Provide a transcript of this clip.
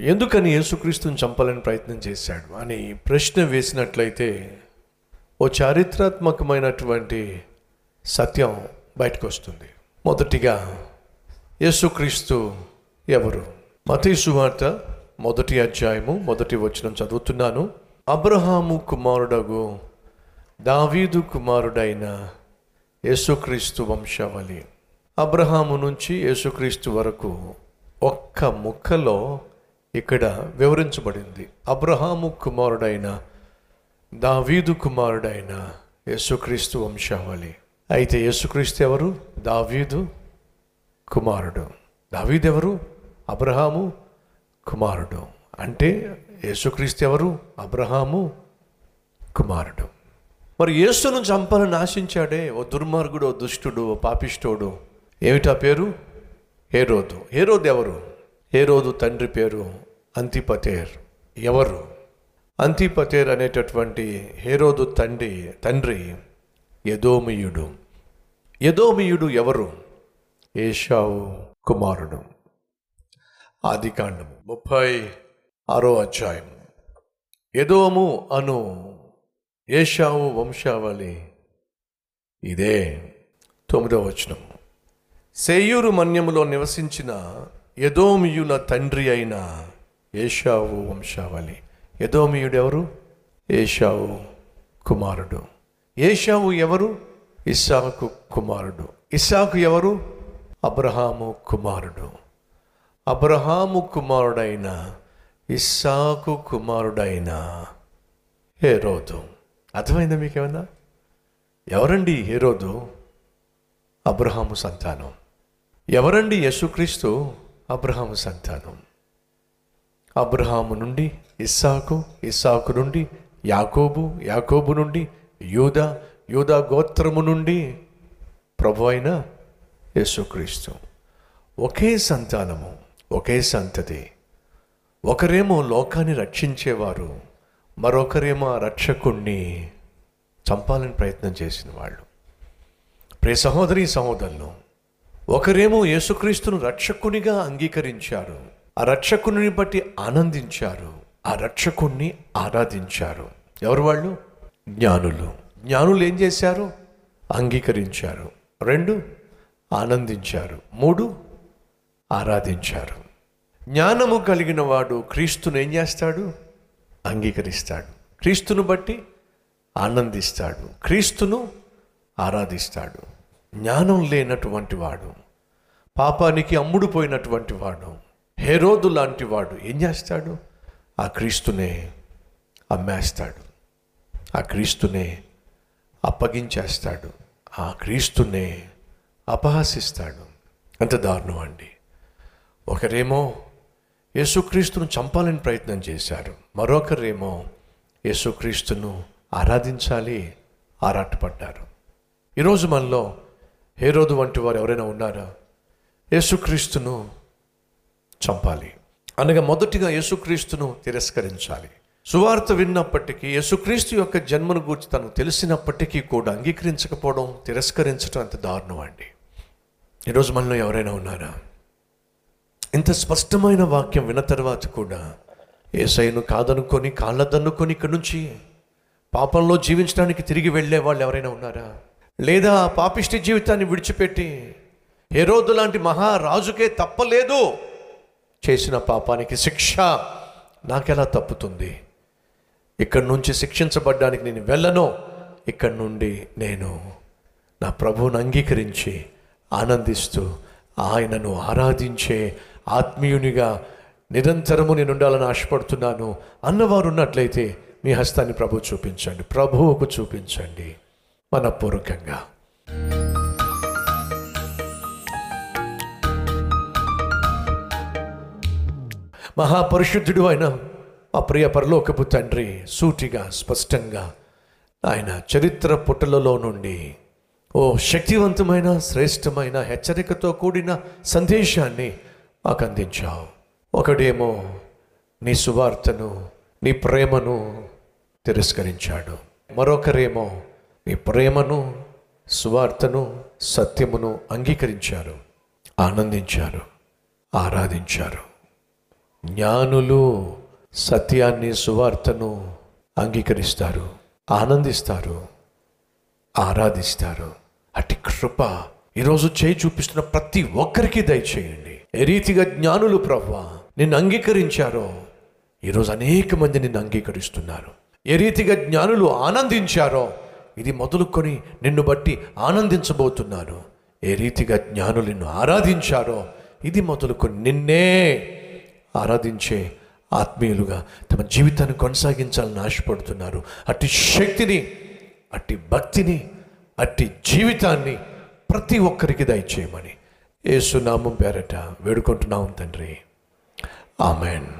ఎందుకని యేసుక్రీస్తుని చంపాలని ప్రయత్నం చేశాడు? అని ప్రశ్న వేసినట్లయితే ఓ చారిత్రాత్మకమైనటువంటి సత్యం బయటకు వస్తుంది మొదటిగా యేసుక్రీస్తు ఎవరు? మతీ సువార్త మొదటి అధ్యాయము మొదటి వచనం చదువుతున్నాను. అబ్రహాము కుమారుడగు దావీదు కుమారుడైన యేసుక్రీస్తు వంశావళి. అబ్రహాము నుంచి యేసుక్రీస్తు వరకు ఒక్క ముక్కలో ఇక్కడ వివరించబడింది. అబ్రహాము కుమారుడైన దావీదు కుమారుడైన యేసుక్రీస్తు వంశావళి. అయితే యేసుక్రీస్తు ఎవరు? దావీదు కుమారుడు. దావీదు ఎవరు? అబ్రహాము కుమారుడు. అంటే యేసుక్రీస్తు ఎవరు? అబ్రహాము కుమారుడు. మరి యేసును చంపాలని ఆశించాడే ఓ దుర్మార్గుడు ఓ దుష్టుడు ఓ పాపిష్టోడు? ఏమిటా పేరు? హేరోదు. హేరోదు ఎవరు? హేరోదు తండ్రి పేరు అంతిపతేర్. ఎవరు? అంతిపతేర్ అనేటటువంటి హేరోదు తండ్రి తండ్రి యదోమియుడు. యదోమియుడు ఎవరు? ఏషావు కుమారుడు. ఆదికాండము ముప్పై ఆరో అధ్యాయం. యదోము అను ఏషావు వంశావళి ఇదే తొమ్మిదో వచనం. సేయూరు మన్యములో నివసించిన యదోమియుల తండ్రి అయిన ఏషావు వంశావళి. యదోమియుడు ఎవరు? ఏషావు కుమారుడు. ఏషావు ఎవరు? ఇస్సాకు కుమారుడు. ఇస్సాకు ఎవరు? అబ్రహాము కుమారుడు. అబ్రహాము కుమారుడైన ఇస్సాకు కుమారుడైన హేరోదు. అర్థమైందా మీకేమన్నా? ఎవరండి హేరోదు? అబ్రహాము సంతానం. ఎవరండి యేసుక్రీస్తు? అబ్రహాము సంతానం. అబ్రహాము నుండి ఇస్సాకు ఇస్సాకు నుండి యాకోబు యాకోబు నుండి యూదా యూదా గోత్రము నుండి ప్రభు అయిన యేసుక్రీస్తు. ఒకే సంతానము ఒకే సంతతి. ఒకరేమో లోకాన్ని రక్షించేవారు మరొకరేమో ఆ రక్షకుణ్ణి చంపాలని ప్రయత్నం చేసిన వాళ్ళు. ప్రే సహోదరి సహోదరులు ఒకరేమో యేసుక్రీస్తును రక్షకునిగా అంగీకరించారు. ఆ రక్షకుని బట్టి ఆనందించారు. ఆ రక్షకుణ్ణి ఆరాధించారు. ఎవరు వాళ్ళు? జ్ఞానులు. జ్ఞానులు ఏం చేశారు? అంగీకరించారు. రెండు ఆనందించారు. మూడు ఆరాధించారు. జ్ఞానము కలిగిన వాడు క్రీస్తును ఏం చేస్తాడు? అంగీకరిస్తాడు. క్రీస్తును బట్టి ఆనందిస్తాడు. క్రీస్తును ఆరాధిస్తాడు. జ్ఞానం లేనటువంటి వాడు పాపానికి అమ్ముడుపోయినటువంటి వాడు హెరోదు లాంటి వాడు ఏం చేస్తాడు? ఆ క్రీస్తునే అమ్మేస్తాడు. ఆ క్రీస్తునే అప్పగించేస్తాడు. ఆ క్రీస్తునే అపహసిస్తాడు. అంత దారుణం అండి. ఒకరేమో యేసుక్రీస్తును చంపాలని ప్రయత్నం చేశారు. మరొకరేమో యేసుక్రీస్తును ఆరాధించాలి ఆరాటపడ్డారు. ఈరోజు మనలో హేరోదు వంటి వారు ఎవరైనా ఉన్నారా? యేసుక్రీస్తును చంపాలి. అనగా మొదటిగా యేసుక్రీస్తును తిరస్కరించాలి. సువార్త విన్నప్పటికీ యేసుక్రీస్తు యొక్క జన్మను గురించి తను తెలిసినప్పటికీ కూడా అంగీకరించకపోవడం తిరస్కరించడం అంత దారుణం అండి ఈరోజు మనలో ఎవరైనా ఉన్నారా? ఇంత స్పష్టమైన వాక్యం విన్న తర్వాత కూడా ఏసైను కాదనుకొని కాళ్ళదన్నుకొని ఇక్కడి నుంచి పాపంలో జీవించడానికి తిరిగి వెళ్ళే వాళ్ళు ఎవరైనా ఉన్నారా? లేదా పాపిష్టి జీవితాన్ని విడిచిపెట్టి హెరోదు లాంటి మహారాజుకే తప్పలేదు. చేసిన పాపానికి శిక్ష నాకెలా తప్పుతుంది? ఇక్కడి నుంచి శిక్షించబడ్డానికి నేను వెళ్ళను. ఇక్కడి నుండి నేను నా ప్రభువును అంగీకరించి ఆనందిస్తూ ఆయనను ఆరాధించే ఆత్మీయునిగా నిరంతరము నేను ఉండాలని ఆశపడుతున్నాను. అన్నవారు ఉన్నట్లయితే మీ హస్తాన్ని ప్రభు చూపించండి. ప్రభువుకు చూపించండి. మనపూర్వకంగా. మహాపరిశుద్ధుడు అయిన మా ప్రియ పరలోకపు తండ్రి సూటిగా స్పష్టంగా ఆయన చరిత్ర పుటలలో నుండి ఓ శక్తివంతమైన శ్రేష్టమైన హెచ్చరికతో కూడిన సందేశాన్ని మాకు అందించావు ఒకడేమో నీ సువార్తను నీ ప్రేమను తిరస్కరించాడు. మరొకరేమో నీ ప్రేమను స్వార్థను సత్యమును అంగీకరించారు ఆనందించారు ఆరాధించారు. జ్ఞానులు సత్యాన్ని సువార్తను అంగీకరిస్తారు ఆనందిస్తారు ఆరాధిస్తారు. అటు కృప ఈరోజు చేయి చూపిస్తున్న ప్రతి ఒక్కరికి దయచేయండి. ఏ రీతిగా జ్ఞానులు ప్రభా నిన్ను అంగీకరించారో ఈరోజు అనేక మంది నిన్ను అంగీకరిస్తున్నారు. ఏ రీతిగా జ్ఞానులు ఆనందించారో ఇది మొదలుకొని నిన్ను బట్టి ఆనందించబోతున్నాను. ఏ రీతిగా జ్ఞానులు నిన్ను ఆరాధించారో ఇది మొదలుకొని నిన్నే ఆరాధించే ఆత్మీయులుగా తమ జీవితాన్ని కొనసాగించాలని ఆశపడుతున్నారు. అట్టి శక్తిని అట్టి భక్తిని అట్టి జీవితాన్ని ప్రతి ఒక్కరికి దయచేయమని ఏసునామం పేరట వేడుకుంటున్నాం తండ్రి. ఆమెన్.